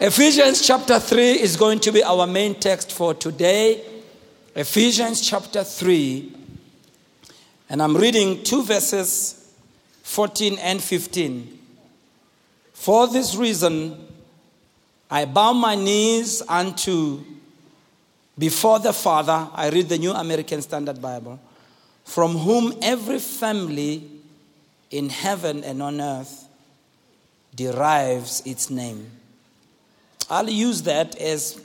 Ephesians chapter 3 is going to be our main text for today. Ephesians chapter 3. And I'm reading two verses 14 and 15. For this reason, I bow my knees unto before the Father. I read the New American Standard Bible, from whom every family in heaven and on earth derives its name. I'll use that as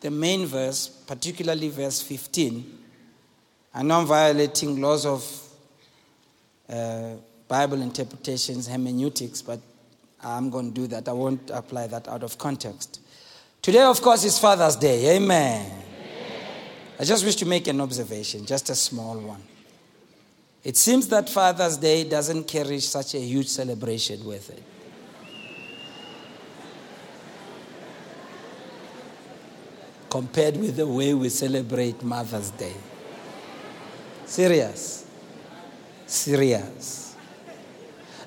the main verse, particularly verse 15. I know I'm violating laws of uh, Bible interpretations, hermeneutics, but I'm going to do that. I won't apply that out of context. Today, of course, is Father's Day. Amen. Amen. I just wish to make an observation, just a small one. It seems that Father's Day doesn't carry such a huge celebration with it. Compared with the way we celebrate Mother's Day. Serious. Serious.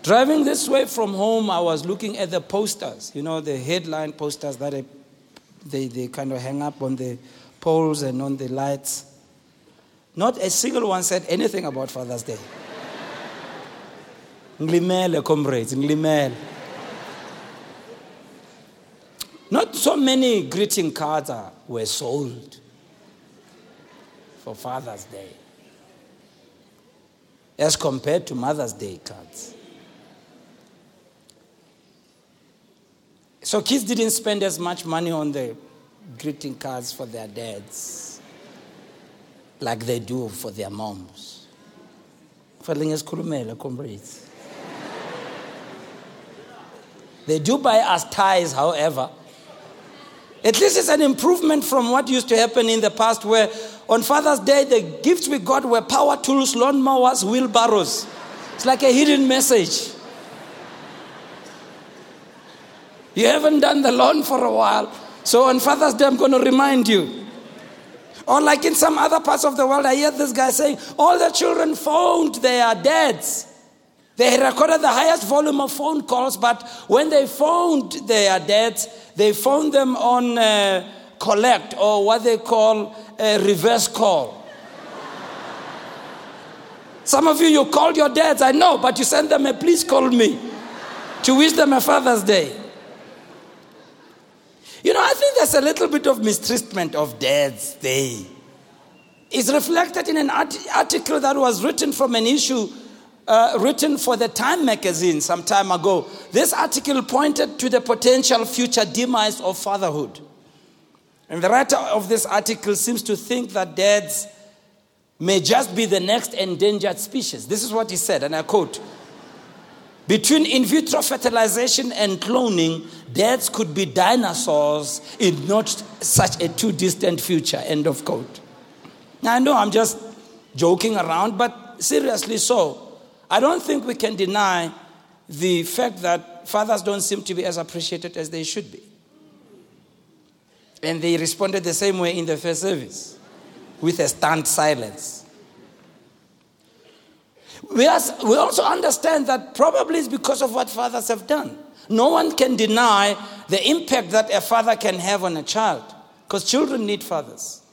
Driving this way from home, I was looking at the posters, you know, the headline posters that they, they kind of hang up on the poles and on the lights. Not a single one said anything about Father's Day. Nglimele, comrades, nglimele. Not so many greeting cards are, were sold for Father's Day as compared to Mother's Day cards. So kids didn't spend as much money on the greeting cards for their dads like they do for their moms. They do buy us ties, however, at least it's an improvement from what used to happen in the past, where on Father's Day, the gifts we got were power tools, lawnmowers, wheelbarrows. It's like a hidden message. You haven't done the lawn for a while, so on Father's Day, I'm going to remind you. Or, like in some other parts of the world, I hear this guy saying, All the children phoned their dads. They recorded the highest volume of phone calls, but when they phoned their dads, they phoned them on uh, collect or what they call a reverse call. Some of you, you called your dads, I know, but you sent them a please call me to wish them a Father's Day. You know, I think there's a little bit of mistreatment of Dad's Day. It's reflected in an article that was written from an issue uh, written for the Time magazine some time ago. This article pointed to the potential future demise of fatherhood. And the writer of this article seems to think that dads may just be the next endangered species. This is what he said, and I quote Between in vitro fertilization and cloning, dads could be dinosaurs in not such a too distant future. End of quote. Now, I know I'm just joking around, but seriously so. I don't think we can deny the fact that fathers don't seem to be as appreciated as they should be. And they responded the same way in the first service with a stunned silence. We, also understand that probably it's because of what fathers have done. No one can deny the impact that a father can have on a child because children need fathers.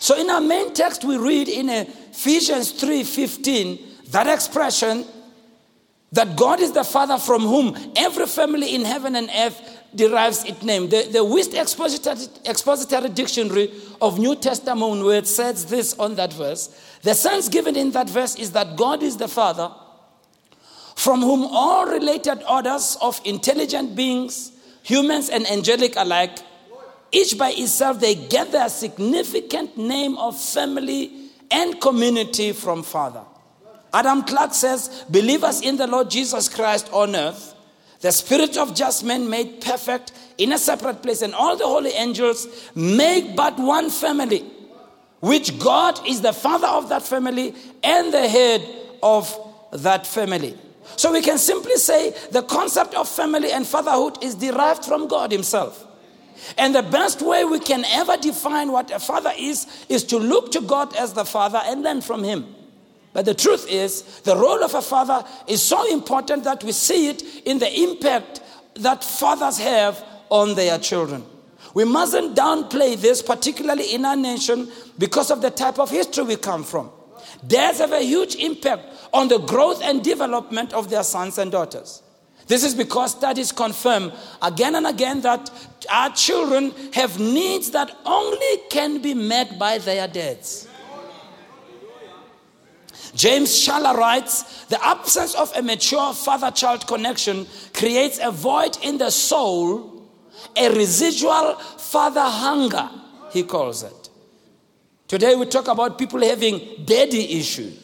So in our main text we read in Ephesians 3:15 that expression that God is the Father from whom every family in heaven and earth derives its name. The, the Wuest expository, expository dictionary of New Testament word says this on that verse. The sense given in that verse is that God is the Father from whom all related orders of intelligent beings, humans and angelic alike, each by itself, they get their significant name of family and community from Father. Adam Clarke says, believers in the Lord Jesus Christ on earth, the spirit of just men made perfect in a separate place, and all the holy angels make but one family, which God is the father of that family and the head of that family. So we can simply say the concept of family and fatherhood is derived from God Himself. And the best way we can ever define what a father is, is to look to God as the father and learn from Him. But the truth is, the role of a father is so important that we see it in the impact that fathers have on their children. We mustn't downplay this, particularly in our nation, because of the type of history we come from. Dads have a huge impact on the growth and development of their sons and daughters. This is because studies confirm again and again that our children have needs that only can be met by their dads. James Schaller writes The absence of a mature father child connection creates a void in the soul, a residual father hunger, he calls it. Today we talk about people having daddy issues.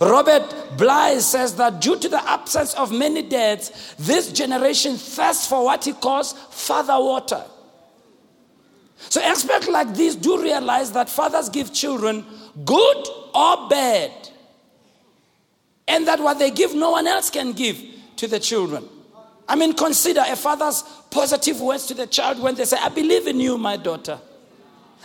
Robert Bly says that due to the absence of many dads, this generation thirsts for what he calls father water. So experts like these do realize that fathers give children good or bad, and that what they give, no one else can give to the children. I mean, consider a father's positive words to the child when they say, I believe in you, my daughter.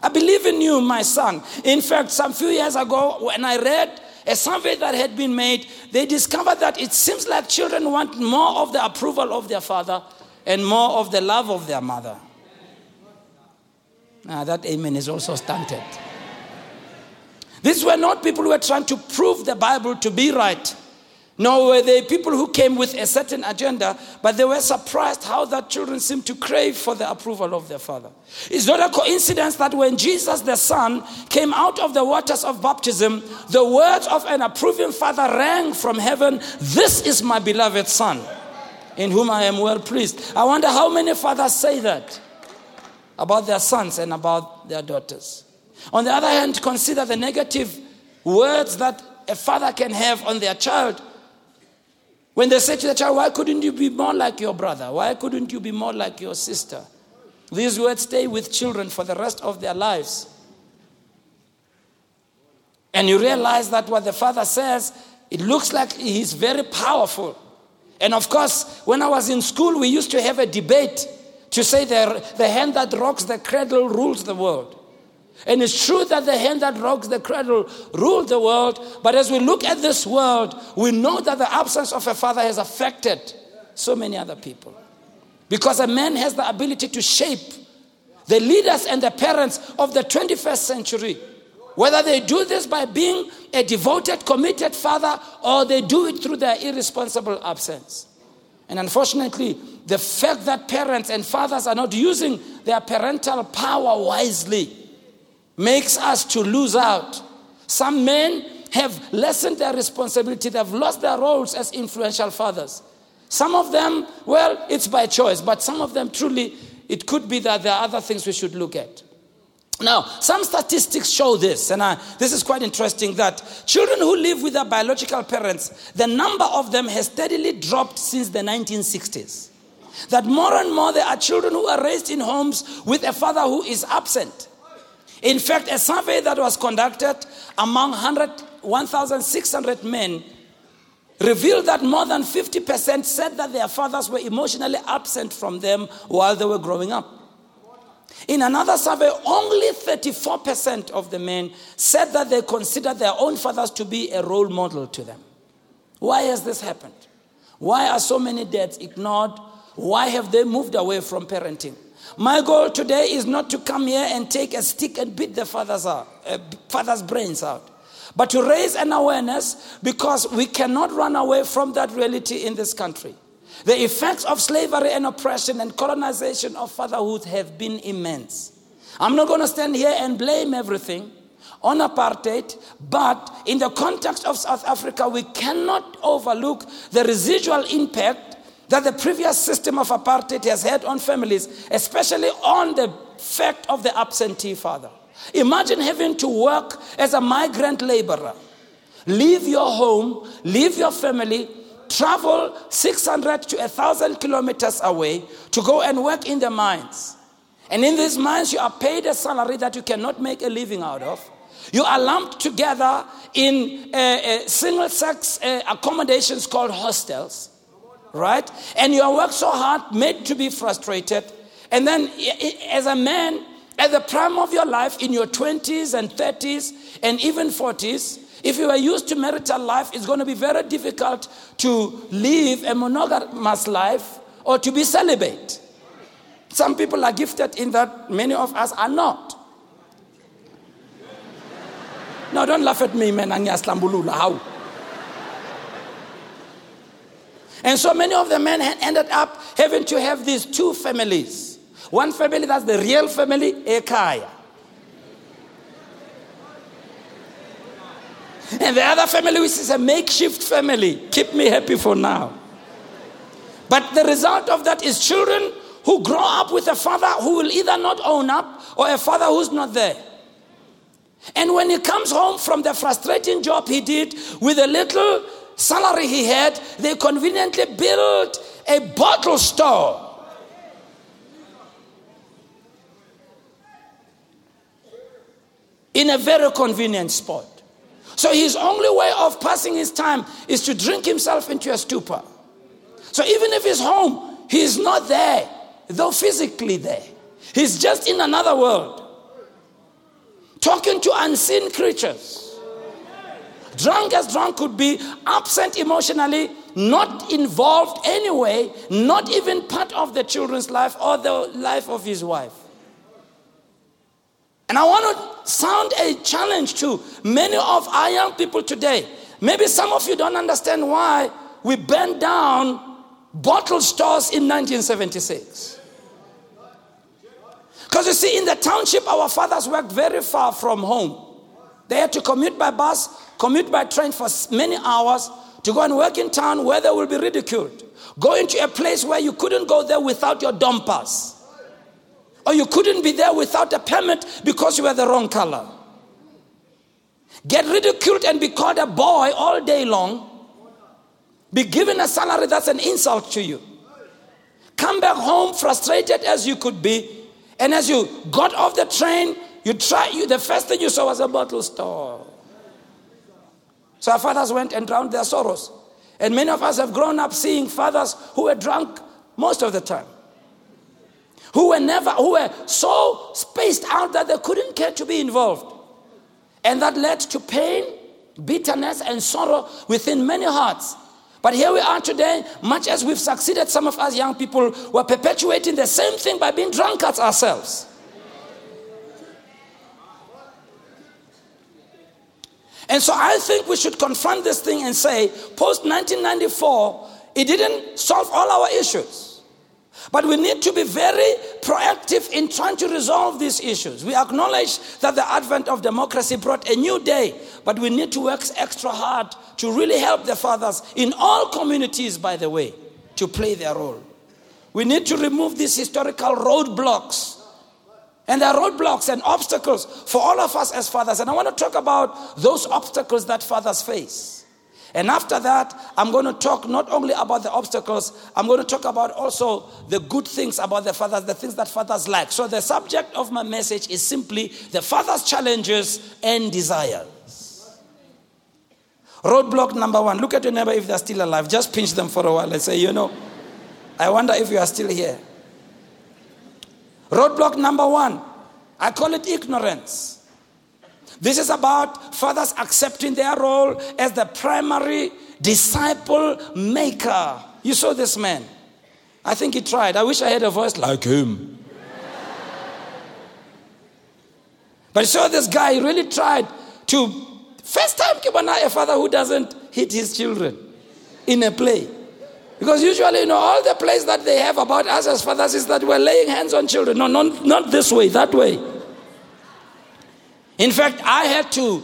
I believe in you, my son. In fact, some few years ago, when I read a survey that had been made, they discovered that it seems like children want more of the approval of their father and more of the love of their mother. Now, that amen is also stunted. These were not people who were trying to prove the Bible to be right. No, were they people who came with a certain agenda, but they were surprised how that children seemed to crave for the approval of their father. It's not a coincidence that when Jesus the Son came out of the waters of baptism, the words of an approving father rang from heaven This is my beloved Son, in whom I am well pleased. I wonder how many fathers say that about their sons and about their daughters. On the other hand, consider the negative words that a father can have on their child when they say to the child, Why couldn't you be more like your brother? Why couldn't you be more like your sister? These words stay with children for the rest of their lives. And you realize that what the father says, it looks like he's very powerful. And of course, when I was in school, we used to have a debate to say the, the hand that rocks the cradle rules the world. And it's true that the hand that rocks the cradle ruled the world, but as we look at this world, we know that the absence of a father has affected so many other people. Because a man has the ability to shape the leaders and the parents of the 21st century. Whether they do this by being a devoted, committed father or they do it through their irresponsible absence. And unfortunately, the fact that parents and fathers are not using their parental power wisely makes us to lose out. Some men have lessened their responsibility, they've lost their roles as influential fathers. Some of them, well, it's by choice, but some of them truly, it could be that there are other things we should look at. Now, some statistics show this, and I, this is quite interesting that children who live with their biological parents, the number of them has steadily dropped since the 1960s. That more and more there are children who are raised in homes with a father who is absent. In fact, a survey that was conducted among 1,600 men revealed that more than 50% said that their fathers were emotionally absent from them while they were growing up. In another survey, only 34% of the men said that they considered their own fathers to be a role model to them. Why has this happened? Why are so many dads ignored? Why have they moved away from parenting? My goal today is not to come here and take a stick and beat the father's, out, uh, father's brains out, but to raise an awareness because we cannot run away from that reality in this country. The effects of slavery and oppression and colonization of fatherhood have been immense. I'm not going to stand here and blame everything on apartheid, but in the context of South Africa, we cannot overlook the residual impact that the previous system of apartheid has had on families, especially on the fact of the absentee father. Imagine having to work as a migrant laborer, leave your home, leave your family, travel 600 to 1,000 kilometers away to go and work in the mines. And in these mines, you are paid a salary that you cannot make a living out of. You are lumped together in uh, uh, single sex uh, accommodations called hostels right? And you work so hard, made to be frustrated. And then, as a man, at the prime of your life, in your 20s and 30s and even 40s, if you are used to marital life, it's going to be very difficult to live a monogamous life or to be celibate. Some people are gifted in that, many of us are not. No, don't laugh at me, man. How? And so many of the men ended up having to have these two families. One family that's the real family, Ekaya. And the other family, which is a makeshift family, keep me happy for now. But the result of that is children who grow up with a father who will either not own up or a father who's not there. And when he comes home from the frustrating job he did with a little salary he had, they conveniently built a bottle store. In a very convenient spot. So his only way of passing his time is to drink himself into a stupor. So even if he's home, he's not there, though physically there. He's just in another world, talking to unseen creatures. Drunk as drunk could be, absent emotionally, not involved anyway, not even part of the children's life or the life of his wife. And I want to sound a challenge to many of our young people today. Maybe some of you don't understand why we burned down bottle stores in 1976. Because you see, in the township, our fathers worked very far from home. They had to commute by bus, commute by train for many hours to go and work in town where they will be ridiculed. Go into a place where you couldn't go there without your dompas. Or you couldn't be there without a permit because you were the wrong color. Get ridiculed and be called a boy all day long. Be given a salary that's an insult to you. Come back home frustrated as you could be. And as you got off the train, you try you the first thing you saw was a bottle store. So our fathers went and drowned their sorrows. And many of us have grown up seeing fathers who were drunk most of the time who were never, who were so spaced out that they couldn't care to be involved. And that led to pain, bitterness, and sorrow within many hearts. But here we are today, much as we've succeeded, some of us young people were perpetuating the same thing by being drunkards ourselves. And so I think we should confront this thing and say, post 1994, it didn't solve all our issues. But we need to be very proactive in trying to resolve these issues. We acknowledge that the advent of democracy brought a new day, but we need to work extra hard to really help the fathers in all communities, by the way, to play their role. We need to remove these historical roadblocks. And there are roadblocks and obstacles for all of us as fathers. And I want to talk about those obstacles that fathers face. And after that, I'm going to talk not only about the obstacles, I'm going to talk about also the good things about the fathers, the things that fathers like. So the subject of my message is simply the father's challenges and desires. Roadblock number one. Look at your neighbor if they're still alive. Just pinch them for a while and say, you know, I wonder if you are still here. Roadblock number one. I call it ignorance. This is about fathers accepting their role as the primary disciple maker. You saw this man. I think he tried. I wish I had a voice like him. but you saw this guy, he really tried to. First time, Kibana, a father who doesn't hit his children in a play. Because usually, you know, all the plays that they have about us as fathers is that we're laying hands on children. No, not, not this way, that way. In fact, I had to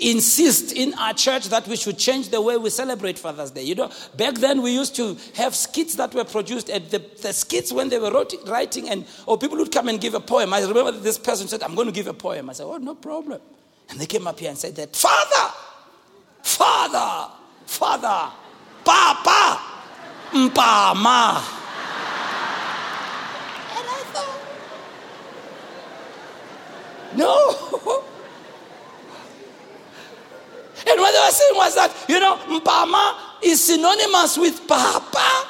insist in our church that we should change the way we celebrate Father's Day. You know, back then we used to have skits that were produced, and the, the skits when they were writing, and or people would come and give a poem. I remember this person said, "I'm going to give a poem." I said, "Oh, no problem." And they came up here and said that, "Father, Father, Father, Papa, Mpama." And I thought, no. And what they were saying was that, you know, Mpama is synonymous with Papa.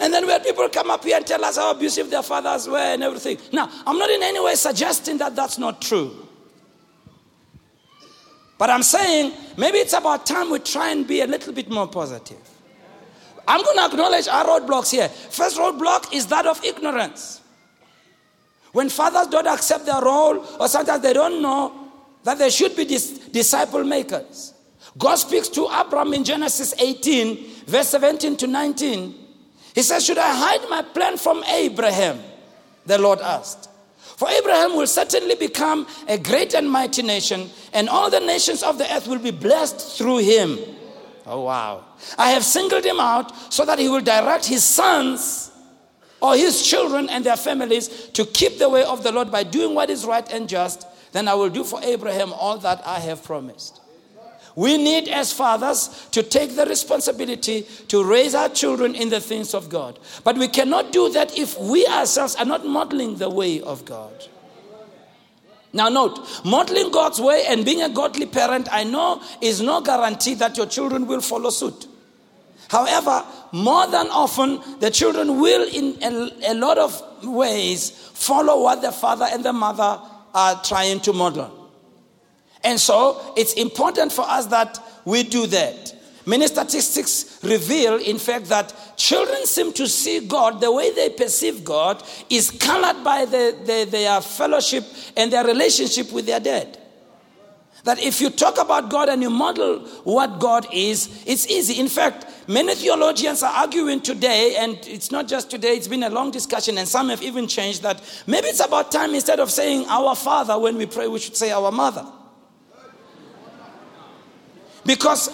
And then we had people come up here and tell us how abusive their fathers were and everything. Now, I'm not in any way suggesting that that's not true. But I'm saying maybe it's about time we try and be a little bit more positive. I'm going to acknowledge our roadblocks here. First roadblock is that of ignorance. When fathers don't accept their role, or sometimes they don't know that they should be dis- disciple makers. God speaks to Abram in Genesis 18, verse 17 to 19. He says, Should I hide my plan from Abraham? The Lord asked. For Abraham will certainly become a great and mighty nation, and all the nations of the earth will be blessed through him. Oh, wow. I have singled him out so that he will direct his sons or his children and their families to keep the way of the Lord by doing what is right and just. Then I will do for Abraham all that I have promised. We need, as fathers, to take the responsibility to raise our children in the things of God. But we cannot do that if we ourselves are not modeling the way of God. Now, note, modeling God's way and being a godly parent, I know, is no guarantee that your children will follow suit. However, more than often, the children will, in a, a lot of ways, follow what the father and the mother are trying to model. And so it's important for us that we do that. Many statistics reveal, in fact, that children seem to see God, the way they perceive God is colored by the, the, their fellowship and their relationship with their dad. That if you talk about God and you model what God is, it's easy. In fact, many theologians are arguing today, and it's not just today, it's been a long discussion, and some have even changed that maybe it's about time instead of saying our Father when we pray, we should say our Mother. Because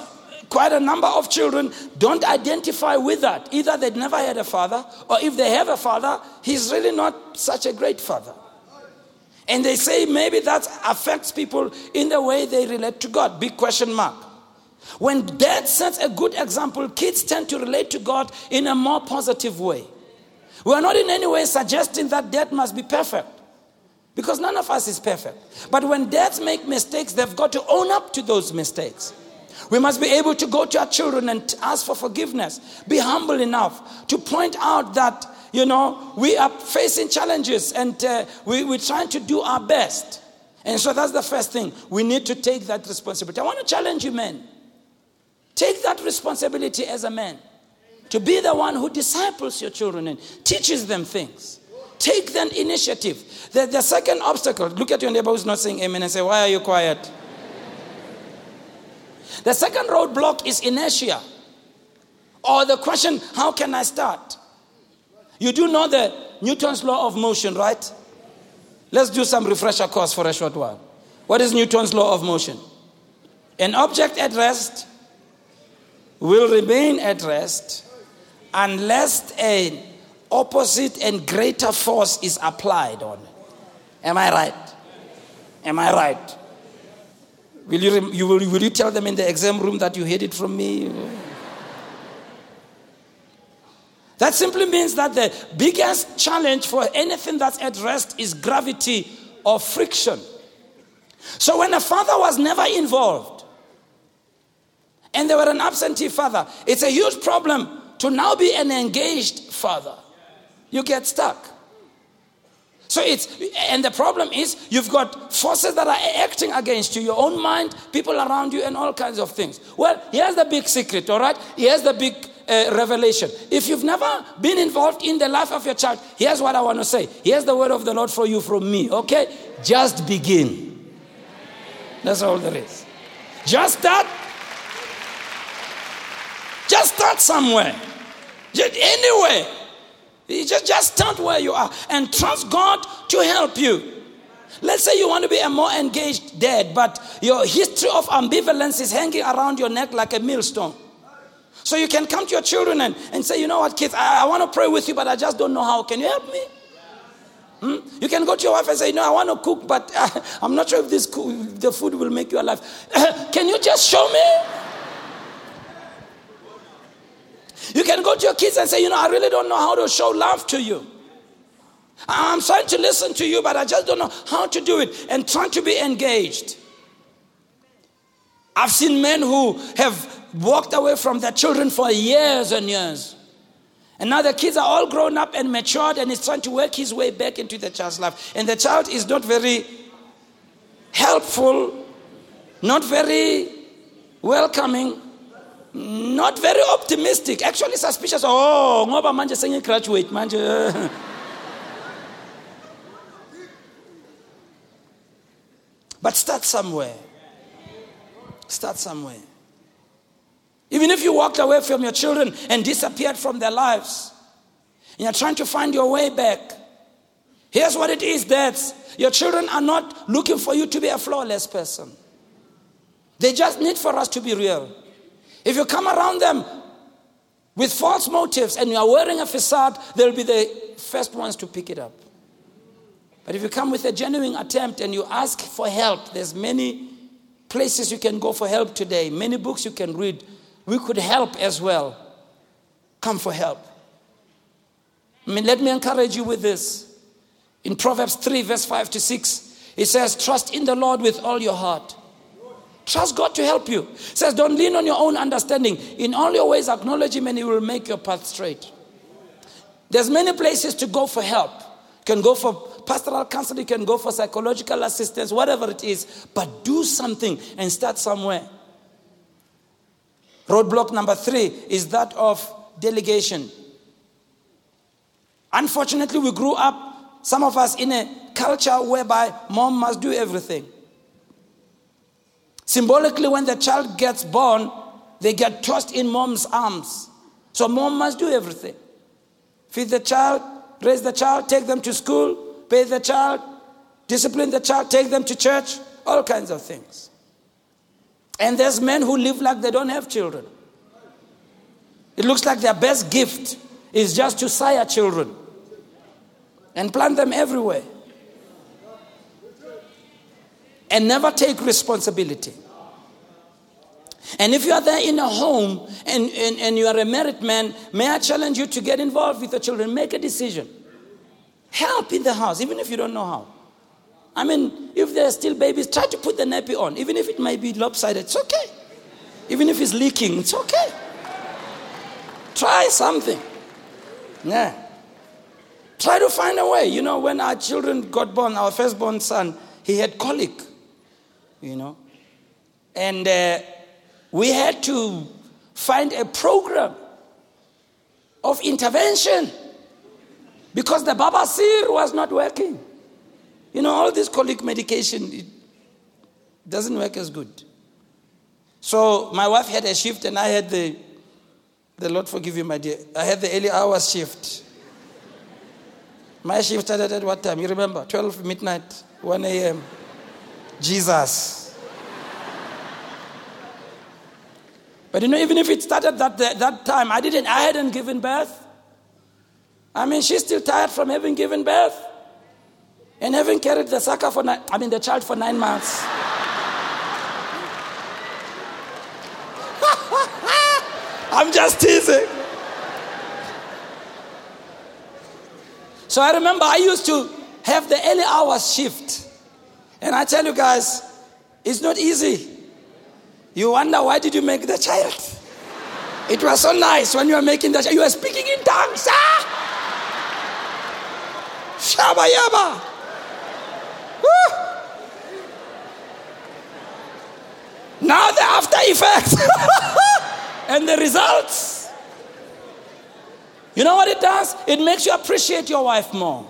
quite a number of children don't identify with that. Either they never had a father, or if they have a father, he's really not such a great father. And they say maybe that affects people in the way they relate to God. Big question mark. When dad sets a good example, kids tend to relate to God in a more positive way. We are not in any way suggesting that dad must be perfect. Because none of us is perfect. But when dads make mistakes, they've got to own up to those mistakes. We must be able to go to our children and ask for forgiveness. Be humble enough to point out that, you know, we are facing challenges and uh, we, we're trying to do our best. And so that's the first thing. We need to take that responsibility. I want to challenge you, men. Take that responsibility as a man to be the one who disciples your children and teaches them things. Take that initiative. The, the second obstacle, look at your neighbor who's not saying amen and say, Why are you quiet? The second roadblock is inertia. Or the question, how can I start? You do know the Newton's law of motion, right? Let's do some refresher course for a short while. What is Newton's law of motion? An object at rest will remain at rest unless an opposite and greater force is applied on it. Am I right? Am I right? Will you, you, will, will you tell them in the exam room that you hid it from me? That simply means that the biggest challenge for anything that's at rest is gravity or friction. So when a father was never involved and they were an absentee father, it's a huge problem to now be an engaged father. You get stuck. So it's, and the problem is you've got forces that are acting against you, your own mind, people around you, and all kinds of things. Well, here's the big secret, all right? Here's the big uh, revelation. If you've never been involved in the life of your child, here's what I want to say. Here's the word of the Lord for you from me, okay? Just begin. That's all there is. Just start. Just start somewhere. Just anywhere. You just, just stand where you are and trust God to help you. Let's say you want to be a more engaged dad, but your history of ambivalence is hanging around your neck like a millstone. So you can come to your children and, and say, you know what, kids, I, I want to pray with you, but I just don't know how. Can you help me? Hmm? You can go to your wife and say, no, I want to cook, but uh, I'm not sure if this the food will make you alive. can you just show me? You can go to your kids and say, You know, I really don't know how to show love to you. I'm trying to listen to you, but I just don't know how to do it and trying to be engaged. I've seen men who have walked away from their children for years and years. And now the kids are all grown up and matured, and he's trying to work his way back into the child's life. And the child is not very helpful, not very welcoming, Not very optimistic. Actually suspicious. Oh, ngoba manje sengigraduate manje. But start somewhere. Start somewhere. Even if you walked away from your children and disappeared from their lives, and you're trying to find your way back, here's what it is, dads. Your children are not looking for you to be a flawless person. They just need for us to be real. If you come around them with false motives and you are wearing a facade, they'll be the first ones to pick it up. But if you come with a genuine attempt and you ask for help, there's many places you can go for help today, many books you can read. We could help as well. Come for help. I mean, let me encourage you with this. In Proverbs 3, verse 5 to 6, it says, Trust in the Lord with all your heart. Trust God to help you. It says, Don't lean on your own understanding. In all your ways, acknowledge Him and He will make your path straight. There's many places to go for help. You can go for pastoral counseling, you can go for psychological assistance, whatever it is, but do something and start somewhere. Roadblock number three is that of delegation. Unfortunately, we grew up, some of us, in a culture whereby mom must do everything. Symbolically, when the child gets born, they get tossed in mom's arms. So mom must do everything. Feed the child, raise the child, take them to school, pay the child, discipline the child, take them to church, all kinds of things. And there's men who live like they don't have children. It looks like their best gift is just to sire children and plant them everywhere and never take responsibility. And if you are there in a home and, and, and you are a married man, may I challenge you to get involved with the children, make a decision. Help in the house, even if you don't know how. I mean, if they're still babies, try to put the nappy on, even if it might be lopsided, it's okay. Even if it's leaking, it's okay. Try something. Yeah. Try to find a way. You know, when our children got born, our firstborn son, he had colic, you know. And uh, we had to find a program of intervention because the babasir was not working. You know, all this colic medication, it doesn't work as good. So my wife had a shift and I had the, the Lord forgive you, my dear, I had the early hours shift. My shift started at what time? You remember? 12 midnight, 1 a.m. Jesus. But you know, even if it started that, that time, I didn't, I hadn't given birth. I mean, she's still tired from having given birth and having carried the sucker for nine, I mean, the child for nine months. I'm just teasing. So I remember I used to have the early hours shift. And I tell you guys, it's not easy. You wonder why did you make the child? It was so nice when you were making the child. You were speaking in tongues. Ah! Shaba yaba. Now the after effects and the results. You know what it does? It makes you appreciate your wife more.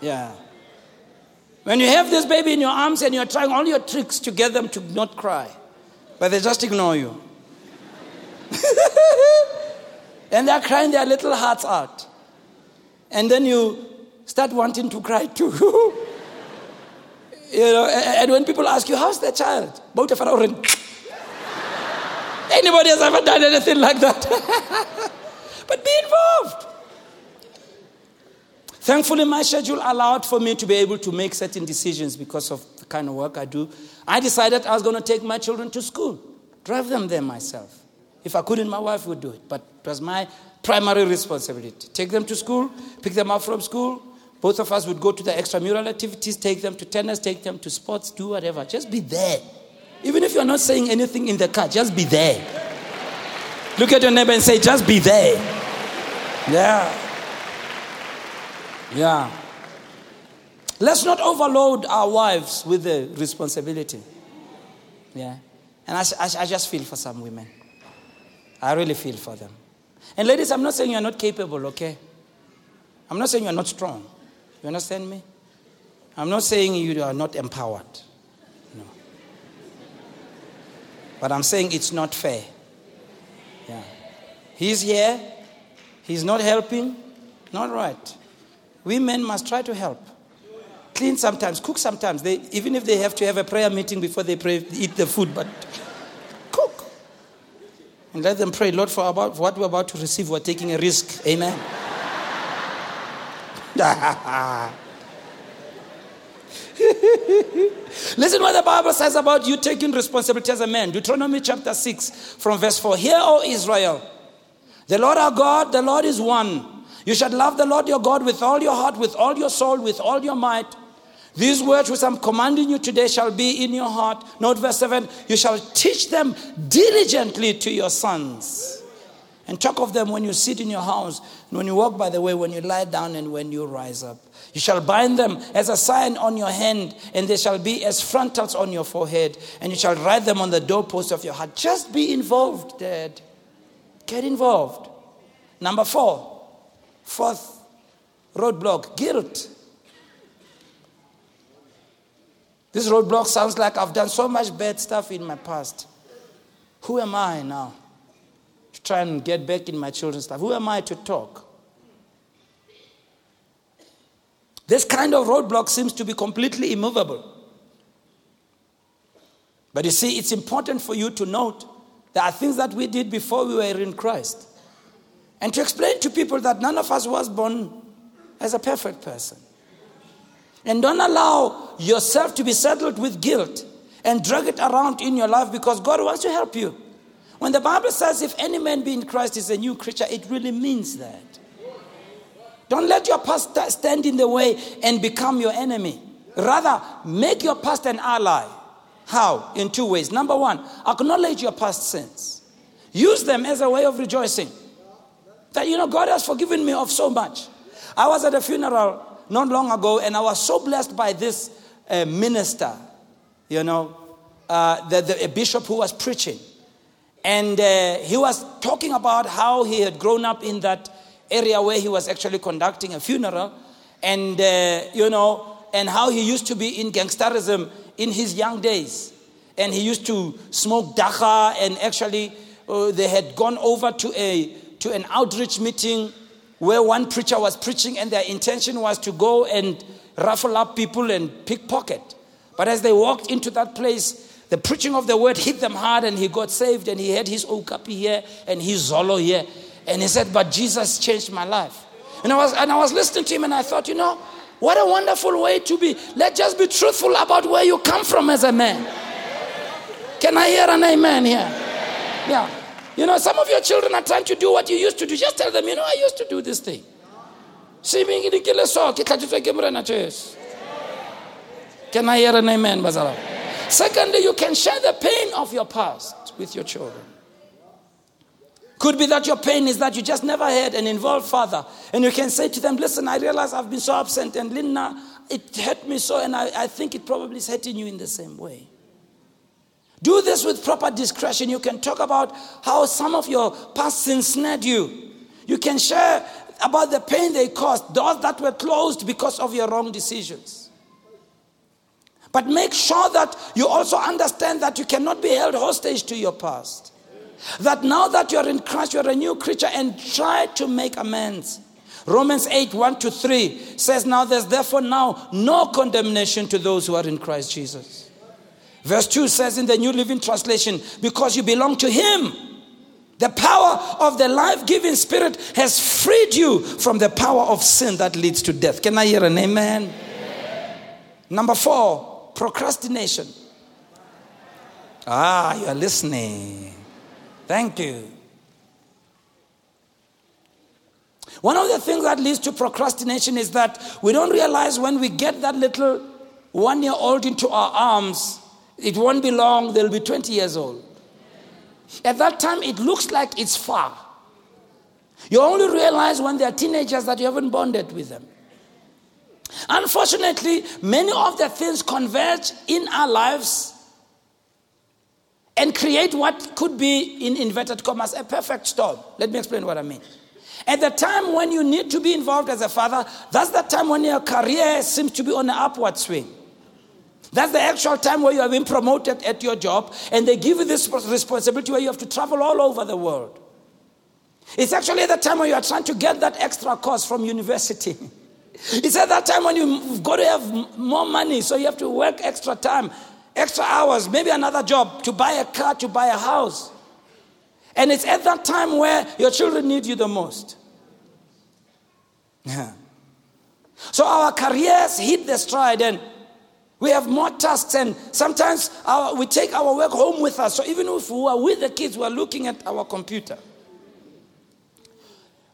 Yeah. When you have this baby in your arms and you're trying all your tricks to get them to not cry, but they just ignore you. and they're crying their little hearts out. And then you start wanting to cry too. you know, and when people ask you, how's the child? Both of our Anybody has ever done anything like that? but be involved. Thankfully, my schedule allowed for me to be able to make certain decisions because of the kind of work I do. I decided I was going to take my children to school, drive them there myself. If I couldn't, my wife would do it. But it was my primary responsibility. Take them to school, pick them up from school. Both of us would go to the extramural activities, take them to tennis, take them to sports, do whatever. Just be there. Even if you're not saying anything in the car, just be there. Look at your neighbor and say, just be there. Yeah. Yeah. Let's not overload our wives with the responsibility. Yeah. And I, I, I just feel for some women. I really feel for them. And ladies, I'm not saying you're not capable, okay? I'm not saying you're not strong. You understand me? I'm not saying you are not empowered. No. But I'm saying it's not fair. Yeah. He's here. He's not helping. Not right. Women must try to help. Clean sometimes, cook sometimes. They, even if they have to have a prayer meeting before they pray, eat the food, but cook. And let them pray, Lord, for about what we're about to receive, we're taking a risk. Amen. Listen what the Bible says about you taking responsibility as a man. Deuteronomy chapter 6, from verse 4. Hear, O Israel, the Lord our God, the Lord is one. You shall love the Lord your God with all your heart, with all your soul, with all your might. These words which I'm commanding you today shall be in your heart. Note verse 7 You shall teach them diligently to your sons. And talk of them when you sit in your house, and when you walk by the way, when you lie down, and when you rise up. You shall bind them as a sign on your hand, and they shall be as frontals on your forehead, and you shall write them on the doorpost of your heart. Just be involved, Dad. Get involved. Number four, fourth roadblock guilt. This roadblock sounds like I've done so much bad stuff in my past. Who am I now to try and get back in my children's life? Who am I to talk? This kind of roadblock seems to be completely immovable. But you see, it's important for you to note there are things that we did before we were in Christ. And to explain to people that none of us was born as a perfect person. And don't allow yourself to be settled with guilt and drag it around in your life because God wants to help you. When the Bible says, if any man be in Christ is a new creature, it really means that. Don't let your past stand in the way and become your enemy. Rather, make your past an ally. How? In two ways. Number one, acknowledge your past sins. Use them as a way of rejoicing. That, you know, God has forgiven me of so much. I was at a funeral not long ago, and I was so blessed by this uh, minister, you know, uh, the, the, a bishop who was preaching. And uh, he was talking about how he had grown up in that area where he was actually conducting a funeral, and, uh, you know, and how he used to be in gangsterism in his young days. And he used to smoke dagga, and actually, uh, they had gone over to, a, to an outreach meeting where one preacher was preaching, and their intention was to go and ruffle up people and pickpocket. But as they walked into that place, the preaching of the word hit them hard, and he got saved, and he had his okapi here and his zolo here. And he said, But Jesus changed my life. And I was, and I was listening to him, and I thought, you know, what a wonderful way to be. Let's just be truthful about where you come from as a man. Can I hear an amen here? Yeah. You know, some of your children are trying to do what you used to do. Just tell them, you know, I used to do this thing. Can I hear an amen, Bazala? Secondly, you can share the pain of your past with your children. Could be that your pain is that you just never had an involved father. And you can say to them, Listen, I realize I've been so absent, and Linda, it hurt me so, and I, I think it probably is hurting you in the same way. Do this with proper discretion. You can talk about how some of your past sins snared you. You can share about the pain they caused, doors that were closed because of your wrong decisions. But make sure that you also understand that you cannot be held hostage to your past. That now that you're in Christ, you're a new creature and try to make amends. Romans 8 1 to 3 says, Now there's therefore now no condemnation to those who are in Christ Jesus. Verse 2 says in the New Living Translation, because you belong to Him. The power of the life giving Spirit has freed you from the power of sin that leads to death. Can I hear an amen? amen. Number four, procrastination. Ah, you are listening. Thank you. One of the things that leads to procrastination is that we don't realize when we get that little one year old into our arms it won't be long, they'll be 20 years old. At that time, it looks like it's far. You only realize when they're teenagers that you haven't bonded with them. Unfortunately, many of the things converge in our lives and create what could be, in inverted commas, a perfect storm. Let me explain what I mean. At the time when you need to be involved as a father, that's the time when your career seems to be on an upward swing. That's the actual time where you have been promoted at your job, and they give you this responsibility where you have to travel all over the world. It's actually the time when you are trying to get that extra course from university. It's at that time when you've got to have more money, so you have to work extra time, extra hours, maybe another job to buy a car, to buy a house. And it's at that time where your children need you the most. Yeah. So our careers hit the stride and we have more tasks, and sometimes our, we take our work home with us. So even if we are with the kids, we are looking at our computer.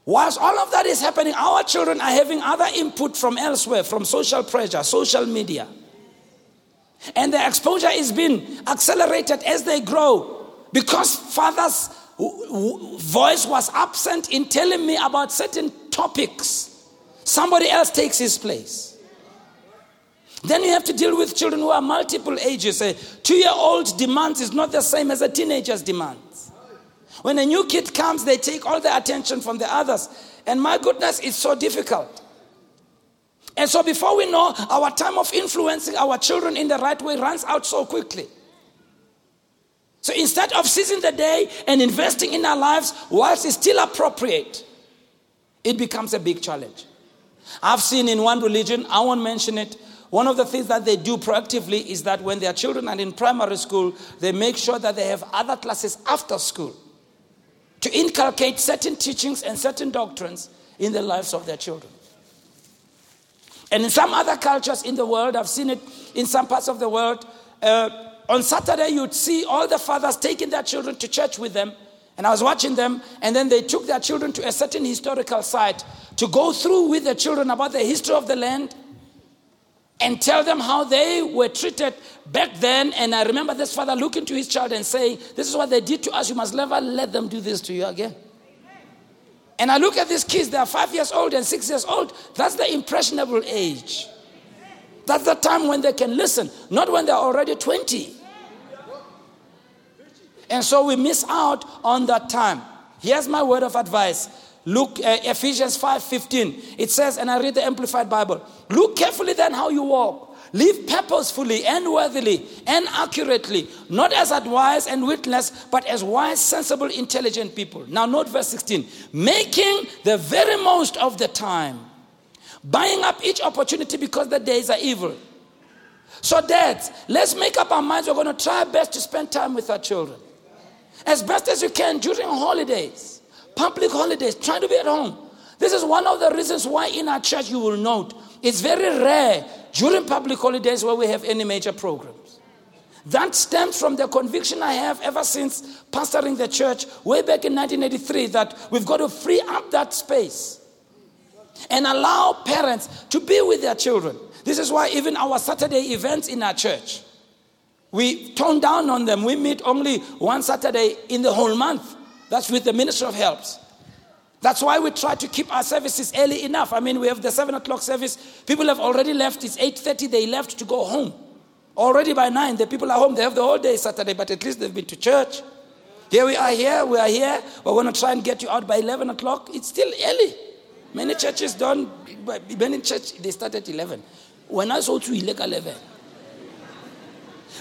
Whilst all of that is happening, our children are having other input from elsewhere, from social pressure, social media. And the exposure is being accelerated as they grow because father's voice was absent in telling me about certain topics. Somebody else takes his place. Then you have to deal with children who are multiple ages. A two year old demands is not the same as a teenager's demands. When a new kid comes, they take all the attention from the others. And my goodness, it's so difficult. And so before we know, our time of influencing our children in the right way runs out so quickly. So instead of seizing the day and investing in our lives whilst it's still appropriate, it becomes a big challenge. I've seen in one religion, I won't mention it, one of the things that they do proactively is that when their children are in primary school, they make sure that they have other classes after school to inculcate certain teachings and certain doctrines in the lives of their children. And in some other cultures in the world, I've seen it in some parts of the world, uh, on Saturday you'd see all the fathers taking their children to church with them. And I was watching them, and then they took their children to a certain historical site to go through with the children about the history of the land and tell them how they were treated back then. And I remember this father looking to his child and saying, This is what they did to us. You must never let them do this to you again. And I look at these kids, they are five years old and six years old. That's the impressionable age. That's the time when they can listen, not when they're already 20. And so we miss out on that time. Here's my word of advice Look, uh, Ephesians 5:15. It says, and I read the Amplified Bible. Look carefully then how you walk. Live purposefully and worthily and accurately, not as unwise and witless, but as wise, sensible, intelligent people. Now, note verse 16 making the very most of the time, buying up each opportunity because the days are evil. So, dads, let's make up our minds. We're going to try our best to spend time with our children as best as you can during holidays public holidays, trying to be at home. This is one of the reasons why in our church you will note it's very rare during public holidays where we have any major programs. That stems from the conviction I have ever since pastoring the church way back in 1983 that we've got to free up that space and allow parents to be with their children. This is why even our Saturday events in our church, we tone down on them. We meet only one Saturday in the whole month. That's with the Ministry of Helps. That's why we try to keep our services early enough. I mean, we have the seven o'clock service. People have already left. It's eight thirty. They left to go home. Already by nine, the people are home. They have the whole day Saturday, but at least they've been to church. Here we are. Here we are. Here. We're going to try and get you out by eleven o'clock. It's still early. Many churches don't. Many church they start at eleven. When I saw to eleven.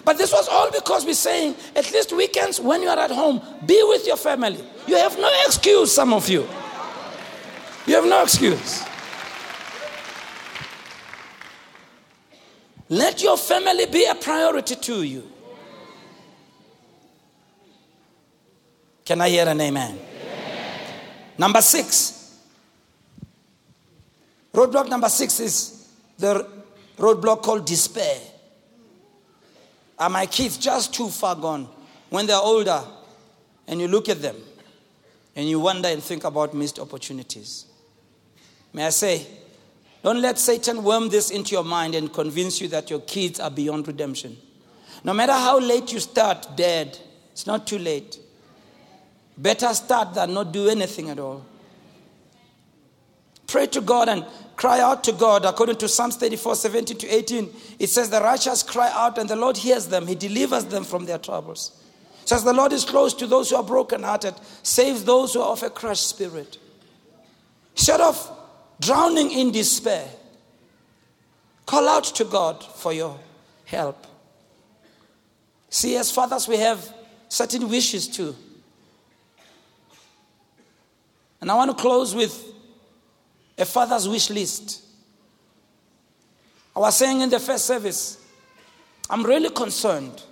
But this was all because we're saying, at least weekends when you are at home, be with your family. You have no excuse, some of you. You have no excuse. Let your family be a priority to you. Can I hear an amen? amen? Number six. Roadblock number six is the roadblock called despair. Are my kids just too far gone? When they're older and you look at them and you wonder and think about missed opportunities. May I say, don't let Satan worm this into your mind and convince you that your kids are beyond redemption. No matter how late you start dead, it's not too late. Better start than not do anything at all. Pray to God and cry out to God. According to Psalms 34 17 to 18, it says, The righteous cry out, and the Lord hears them. He delivers them from their troubles. says the Lord is close to those who are brokenhearted, saves those who are of a crushed spirit. Instead of drowning in despair, call out to God for your help. See, as fathers, we have certain wishes too. And I want to close with a father's wish list. I was saying in the first service, I'm really concerned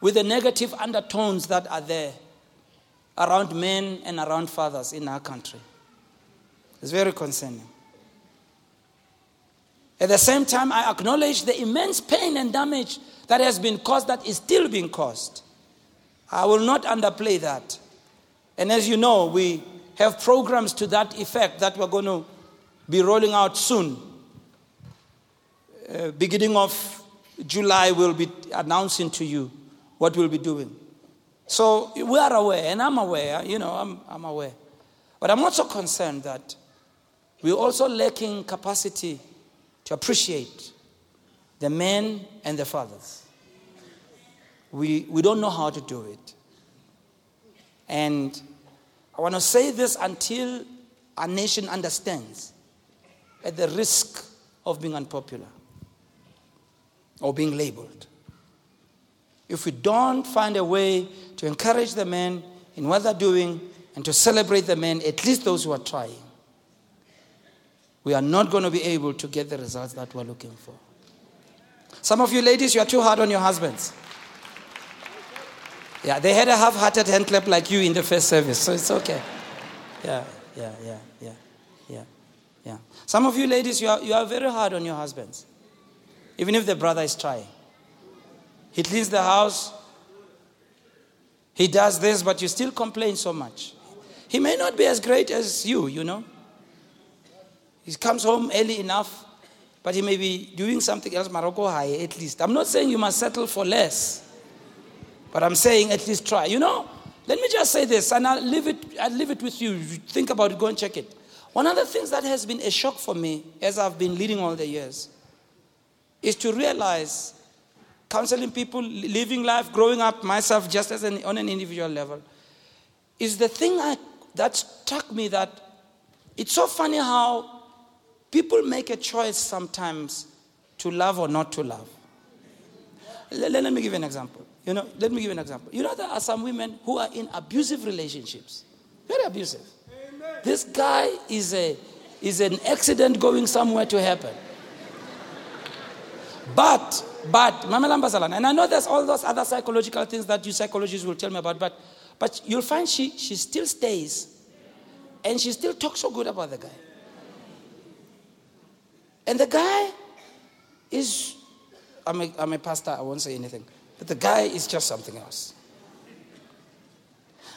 with the negative undertones that are there around men and around fathers in our country. It's very concerning. At the same time, I acknowledge the immense pain and damage that has been caused, that is still being caused. I will not underplay that. And as you know, we have programs to that effect that we're going to be rolling out soon. Uh, beginning of July, we'll be announcing to you what we'll be doing. So we are aware, and I'm aware, you know, I'm, I'm aware. But I'm also concerned that we're also lacking capacity to appreciate the men and the fathers. We, we don't know how to do it. And I want to say this until our nation understands at the risk of being unpopular or being labeled. If we don't find a way to encourage the men in what they're doing and to celebrate the men, at least those who are trying, we are not going to be able to get the results that we're looking for. Some of you ladies, you are too hard on your husbands. Yeah, they had a half hearted hand clap like you in the first service, so it's okay. Yeah, yeah, yeah, yeah, yeah, yeah. Some of you ladies, you are, you are very hard on your husbands, even if the brother is trying. He cleans the house, he does this, but you still complain so much. He may not be as great as you, you know. He comes home early enough, but he may be doing something else, Morocco high at least. I'm not saying you must settle for less. But I'm saying at least try. You know, let me just say this, and I'll leave it, I'll leave it with you. Think about it, go and check it. One of the things that has been a shock for me as I've been leading all the years is to realize counseling people, living life, growing up myself just as an, on an individual level, is the thing I, that struck me that it's so funny how people make a choice sometimes to love or not to love. Let, let me give you an example. You know, let me give you an example. You know, there are some women who are in abusive relationships, very abusive. Amen. This guy is, a, is an accident going somewhere to happen. But, but, Mama Lambasalan, and I know there's all those other psychological things that you psychologists will tell me about, but, but you'll find she, she still stays and she still talks so good about the guy. And the guy is, I'm a, I'm a pastor, I won't say anything. But the guy is just something else.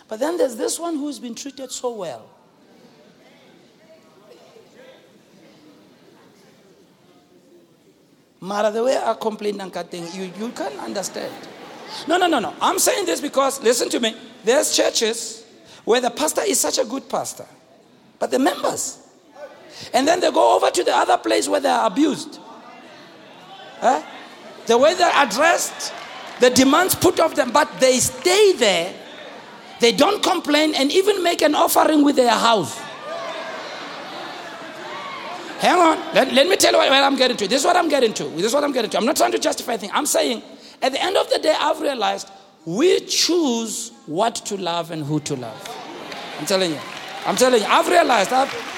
But then there's this one who's been treated so well. Mara, the way I complain and cutting, you, you can't understand. No, no, no, no. I'm saying this because, listen to me, there's churches where the pastor is such a good pastor, but the members. And then they go over to the other place where they are abused. Huh? The way they're addressed, the demands put of them, but they stay there. They don't complain and even make an offering with their house. Hang on. Let, let me tell you what, I'm getting to. This is what I'm getting to. This is what I'm getting to. I'm not trying to justify things. I'm saying, at the end of the day, I've realized we choose what to love and who to love. I'm telling you. I'm telling you. I've realized that.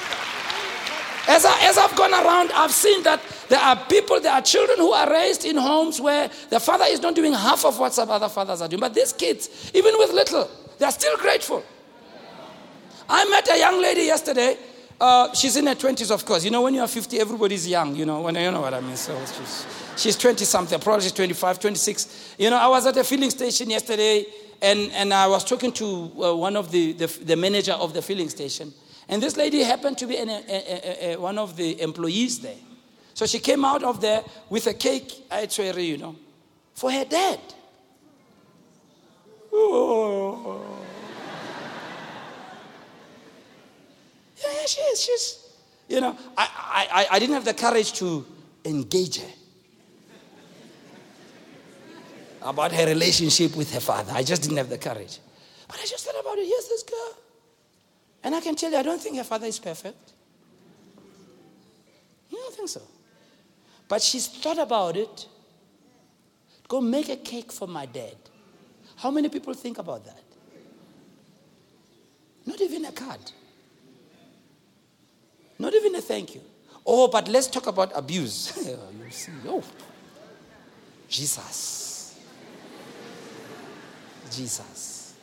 As, I, as I've gone around, I've seen that there are people, there are children who are raised in homes where the father is not doing half of what some other fathers are doing. But these kids, even with little, they are still grateful. I met a young lady yesterday. Uh, she's in her 20s, of course. You know, when you are 50, everybody's young, you know, when, you know what I mean. So she's, she's 20 something, probably she's 25, 26. You know, I was at a filling station yesterday and, and I was talking to uh, one of the, the, the manager of the filling station. And this lady happened to be an, a, a, a, one of the employees there. So she came out of there with a cake, actually, you know, for her dad. Oh. Yeah, she is. She's, you know, I, I, I didn't have the courage to engage her. about her relationship with her father. I just didn't have the courage. But I just thought about it. Here's this girl. And I can tell you, I don't think her father is perfect. I don't think so. But she's thought about it. Go make a cake for my dad. How many people think about that? Not even a card. Not even a thank you. Oh, but let's talk about abuse. Oh, you see, oh, Jesus. Jesus.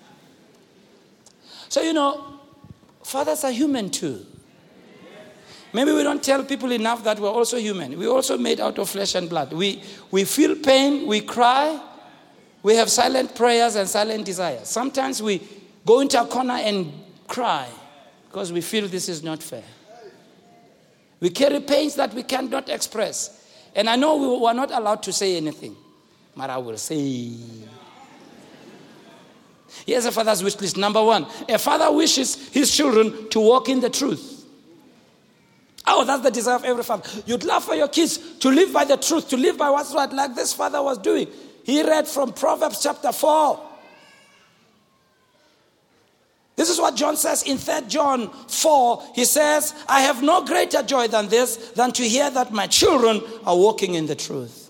So, you know, fathers are human too. Maybe we don't tell people enough that we're also human. We're also made out of flesh and blood. We, we feel pain, we cry, we have silent prayers and silent desires. Sometimes we go into a corner and cry because we feel this is not fair. We carry pains that we cannot express. And I know we were not allowed to say anything, but I will say. Here's a father's wish list. Number one, a father wishes his children to walk in the truth. Oh, that's the desire of every father. You'd love for your kids to live by the truth, to live by what's right, like this father was doing. He read from Proverbs chapter 4. This is what John says in 3 John 4. He says, I have no greater joy than this, than to hear that my children are walking in the truth.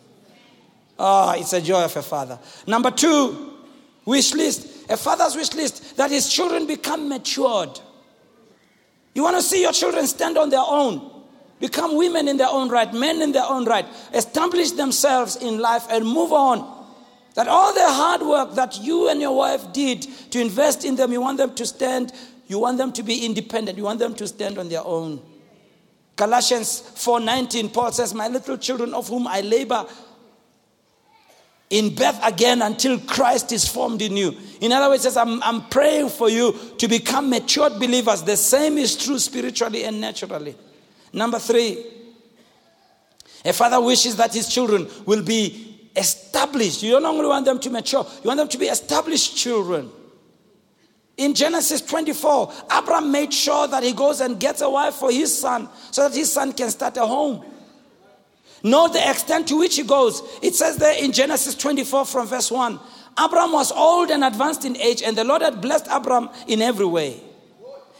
Ah, oh, it's a joy of a father. Number two, wish list. A father's wish list that his children become matured. You want to see your children stand on their own, become women in their own right, men in their own right, establish themselves in life and move on. That all the hard work that you and your wife did to invest in them, you want them to stand, you want them to be independent, you want them to stand on their own. Galatians 4:19 Paul says, "My little children of whom I labor in birth again until Christ is formed in you." In other words, says, I'm, I'm praying for you to become matured believers. The same is true spiritually and naturally. Number three, a father wishes that his children will be established. You don't only want them to mature, you want them to be established children. In Genesis 24, Abraham made sure that he goes and gets a wife for his son so that his son can start a home. Know the extent to which he goes. It says there in Genesis 24 from verse 1 Abraham was old and advanced in age, and the Lord had blessed Abraham in every way.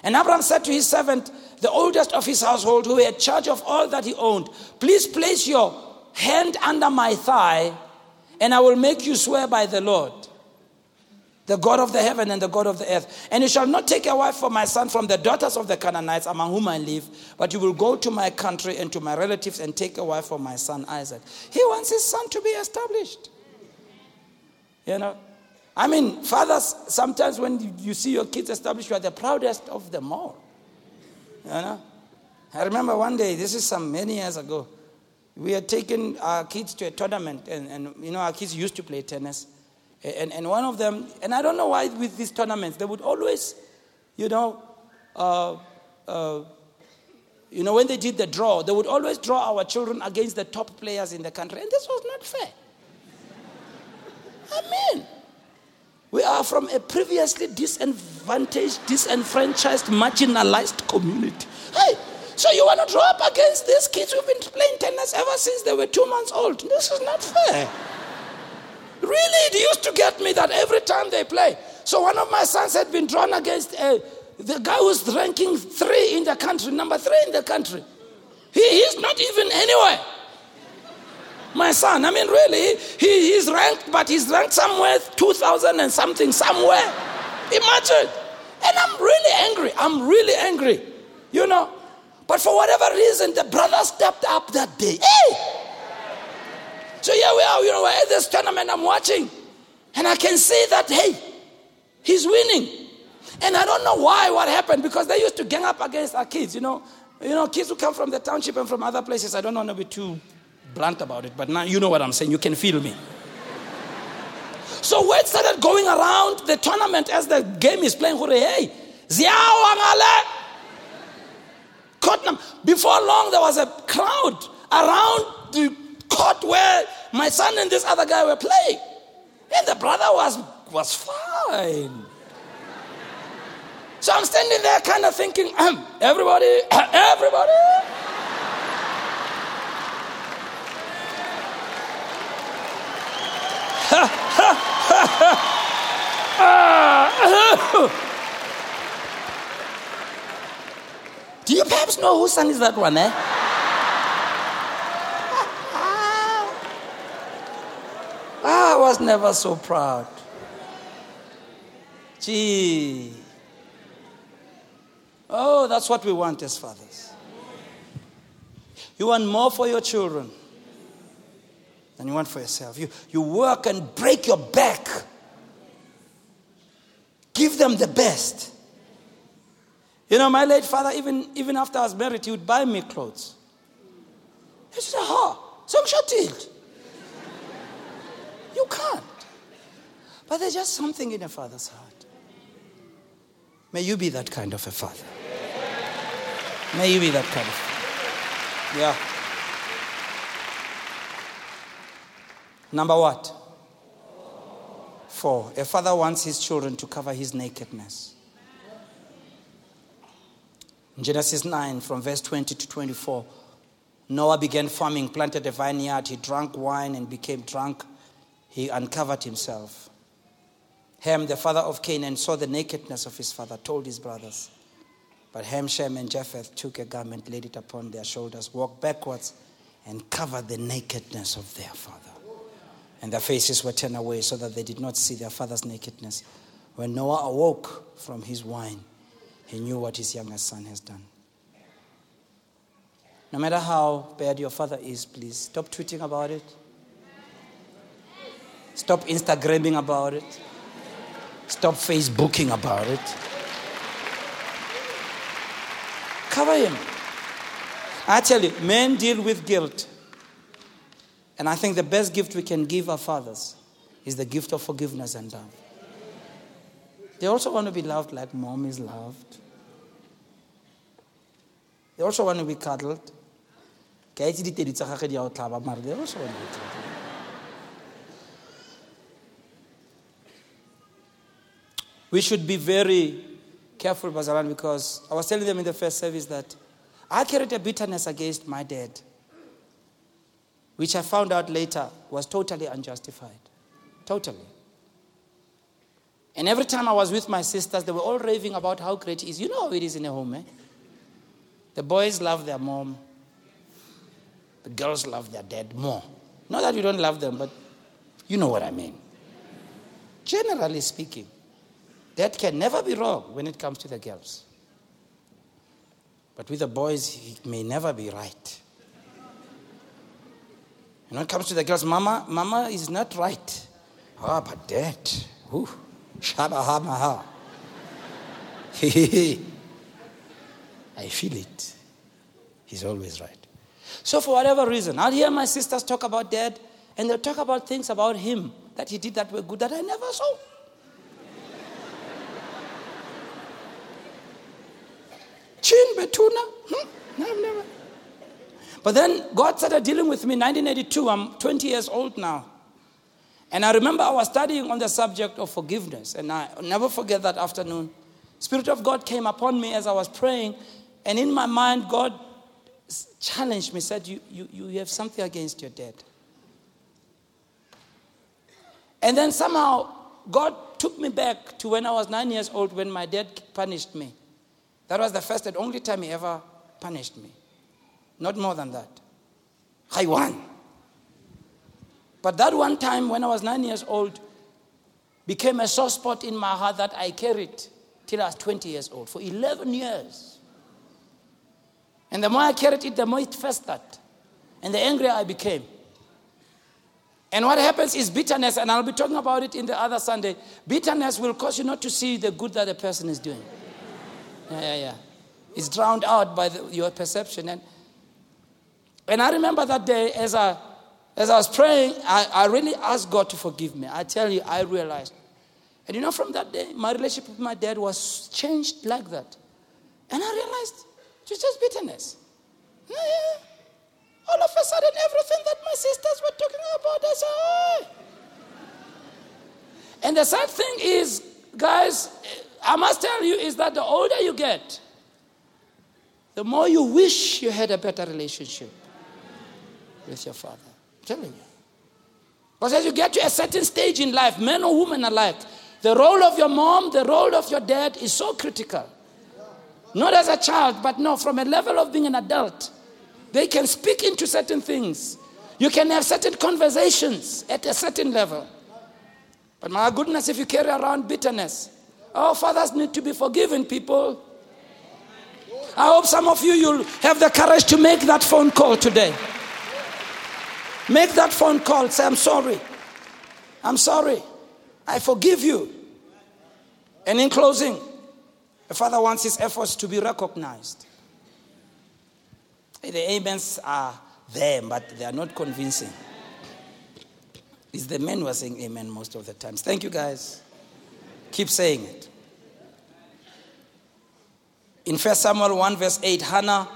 And Abraham said to his servant, the oldest of his household, who had charge of all that he owned, Please place your hand under my thigh and I will make you swear by the Lord, the God of the heaven and the God of the earth. And you shall not take a wife for my son from the daughters of the Canaanites among whom I live, but you will go to my country and to my relatives and take a wife for my son Isaac. He wants his son to be established. You know? I mean, fathers, sometimes when you see your kids established, you are the proudest of them all. You know? I remember one day, this is some many years ago, we had taken our kids to a tournament, and, and you know, our kids used to play tennis. And, and one of them, and I don't know why with these tournaments, they would always, you know, uh, uh, you know, when they did the draw, they would always draw our children against the top players in the country. And this was not fair. I mean, we are from a previously disadvantaged, disenfranchised, marginalized community. Hey, so you want to draw up against these kids who've been playing tennis ever since they were two months old. This is not fair. Really, it used to get me that every time they play. So one of my sons had been drawn against uh, the guy who's ranking three in the country, number three in the country. He, he's not even anywhere. My son, I mean, really, he, he's ranked, but he's ranked somewhere 2,000 and something, somewhere. Imagine. And I'm really angry. I'm really angry. You know, but for whatever reason, the brother stepped up that day. Hey! So here we are, you know, we're at this tournament, I'm watching. And I can see that, hey, he's winning. And I don't know why, what happened, because they used to gang up against our kids, you know. You know, kids who come from the township and from other places. I don't want to be too blunt about it, but now you know what I'm saying. You can feel me. so word started going around the tournament as the game is playing. Hey. Before long, there was a crowd around the court where my son and this other guy were playing. And the brother was, was fine. So I'm standing there kind of thinking, um, everybody, everybody. Do you perhaps know whose son is that one, eh? I was never so proud. Gee. Oh, that's what we want as fathers. You want more for your children than you want for yourself. You, you work and break your back. Give them the best. You know, my late father, even, even after I was married, he would buy me clothes. He said, Ha, so You can't. But there's just something in a father's heart. May you be that kind of a father. May you be that kind of. Yeah. Number what? Four. A father wants his children to cover his nakedness. In Genesis 9, from verse 20 to 24, Noah began farming, planted a vineyard, he drank wine and became drunk. He uncovered himself. Ham, the father of Canaan, saw the nakedness of his father, told his brothers. But Ham, Shem, and Japheth took a garment, laid it upon their shoulders, walked backwards, and covered the nakedness of their father. And their faces were turned away so that they did not see their father's nakedness. When Noah awoke from his wine, he knew what his youngest son has done. No matter how bad your father is, please stop tweeting about it. Stop Instagramming about it. Stop Facebooking about it. Cover him. I tell you, men deal with guilt. And I think the best gift we can give our fathers is the gift of forgiveness and love. They also want to be loved like mom is loved. They also want to be cuddled. They also want to be cuddled. We should be very careful, Bazaran, because I was telling them in the first service that I carried a bitterness against my dad, which I found out later was totally unjustified. Totally. And every time I was with my sisters, they were all raving about how great it is. You know how it is in a home, eh? The boys love their mom, the girls love their dad more. Not that you don't love them, but you know what I mean. Generally speaking. That can never be wrong when it comes to the girls. But with the boys, it may never be right. And when it comes to the girls, mama, mama is not right. Ah, oh, but dad, ooh, shabahamaha. I feel it. He's always right. So, for whatever reason, I'll hear my sisters talk about dad, and they'll talk about things about him that he did that were good that I never saw. Chin Betuna? Hmm? I've never. But then God started dealing with me 1982. I'm 20 years old now. And I remember I was studying on the subject of forgiveness. And I never forget that afternoon. Spirit of God came upon me as I was praying. And in my mind, God challenged me, said, You, you, you have something against your dad. And then somehow, God took me back to when I was nine years old when my dad punished me. That was the first and only time he ever punished me. Not more than that. I won. But that one time when I was nine years old became a sore spot in my heart that I carried till I was 20 years old for 11 years. And the more I carried it, the more it festered. And the angrier I became. And what happens is bitterness, and I'll be talking about it in the other Sunday. Bitterness will cause you not to see the good that a person is doing. Yeah, yeah, yeah. It's drowned out by the, your perception. And, and I remember that day as I, as I was praying, I, I really asked God to forgive me. I tell you, I realized. And you know, from that day, my relationship with my dad was changed like that. And I realized it was just bitterness. Yeah, yeah. All of a sudden, everything that my sisters were talking about, I said, oh. And the sad thing is, guys, I must tell you is that the older you get, the more you wish you had a better relationship with your father. I'm telling you. Because as you get to a certain stage in life, men or women alike, the role of your mom, the role of your dad is so critical. Not as a child, but no, from a level of being an adult. They can speak into certain things. You can have certain conversations at a certain level. But my goodness, if you carry around bitterness, oh, fathers need to be forgiven, people. I hope some of you you'll have the courage to make that phone call today. Make that phone call. Say, I'm sorry. I'm sorry. I forgive you. And in closing, a father wants his efforts to be recognized. The amens are there, but they are not convincing. It's the men who are saying amen most of the times. Thank you, guys. Keep saying it. In 1 Samuel 1, verse 8, Hannah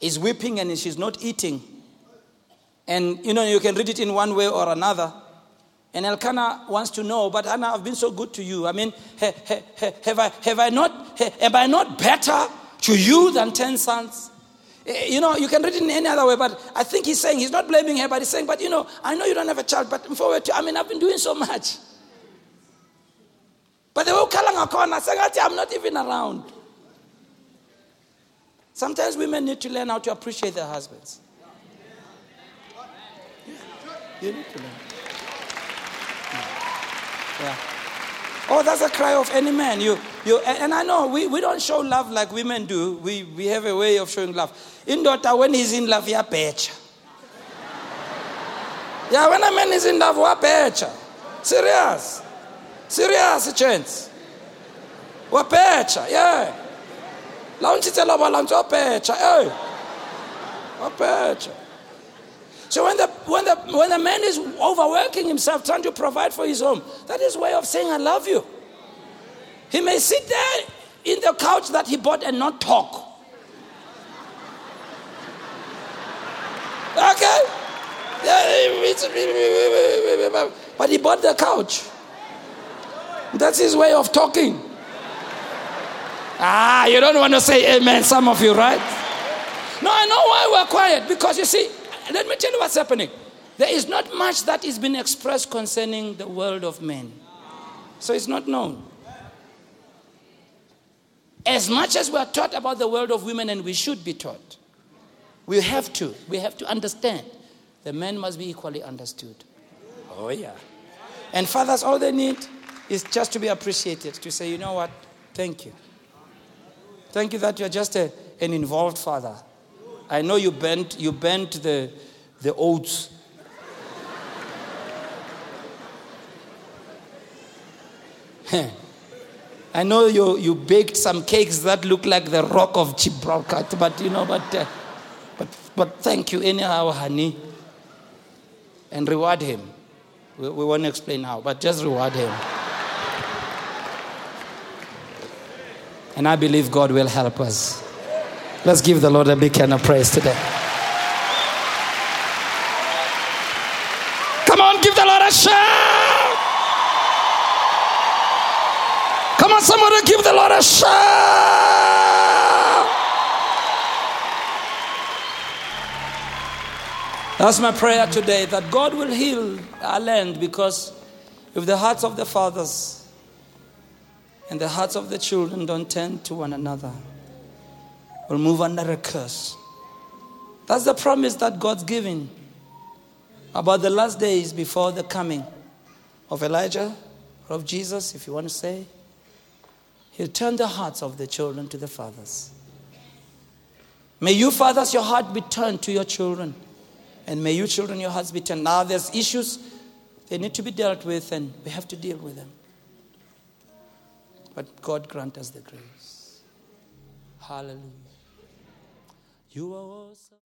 is weeping and she's not eating. And you know, you can read it in one way or another. And Elkanah wants to know, but Hannah, I've been so good to you. I mean, have I, have I not, am I not better to you than 10 sons? Eh, you know, you can read it in any other way, but I think he's saying, he's not blaming her, but he's saying, but you know, I know you don't have a child, but forward to, I mean, I've been doing so much. But they were calling a corner, saying, I'm not even around. Sometimes women need to learn how to appreciate their husbands. You need to learn. Yeah. Oh, that's a cry of any man. You, you, and I know we, we don't show love like women do. We, we have a way of showing love. In daughter, when he's in love, yeah, better. Yeah, when a man is in love, what better? Serious. Serious. What better? Yeah. La untshitse lobola ntse opecha. Hey. Opecha. So when the, when, the, when the man is overworking himself, trying to provide for his home, that is way of saying, I love you. He may sit there in the couch that he bought and not talk. Okay? But he bought the couch. That's his way of talking. Ah, you don't want to say amen, some of you, right? No, I know why we're quiet. Because you see, let me tell you what's happening. There is not much that is being expressed concerning the world of men. So it's not known. As much as we are taught about the world of women, and we should be taught, we have to. We have to understand. The men must be equally understood. Oh, yeah. And fathers, all they need is just to be appreciated, to say, you know what? Thank you. Thank you that you're just a, an involved father. I know you bent, you bent the, the oats. I know you, you baked some cakes that look like the rock of Gibraltar, but you know, but, uh, but, but thank you anyhow, honey. And reward him. We, we won't explain how, but just reward him. And I believe God will help us. Let's give the Lord a big hand of praise today. Come on, give the Lord a shout. Come on, somebody give the Lord a shout. That's my prayer today that God will heal our land because if the hearts of the fathers and the hearts of the children don't turn to one another, will move under a curse. That's the promise that God's giving about the last days before the coming of Elijah or of Jesus, if you want to say. He'll turn the hearts of the children to the fathers. May you, fathers, your heart be turned to your children. And may you, children, your hearts be turned. Now, there's issues, they need to be dealt with, and we have to deal with them. But God grant us the grace. Hallelujah. You are awesome.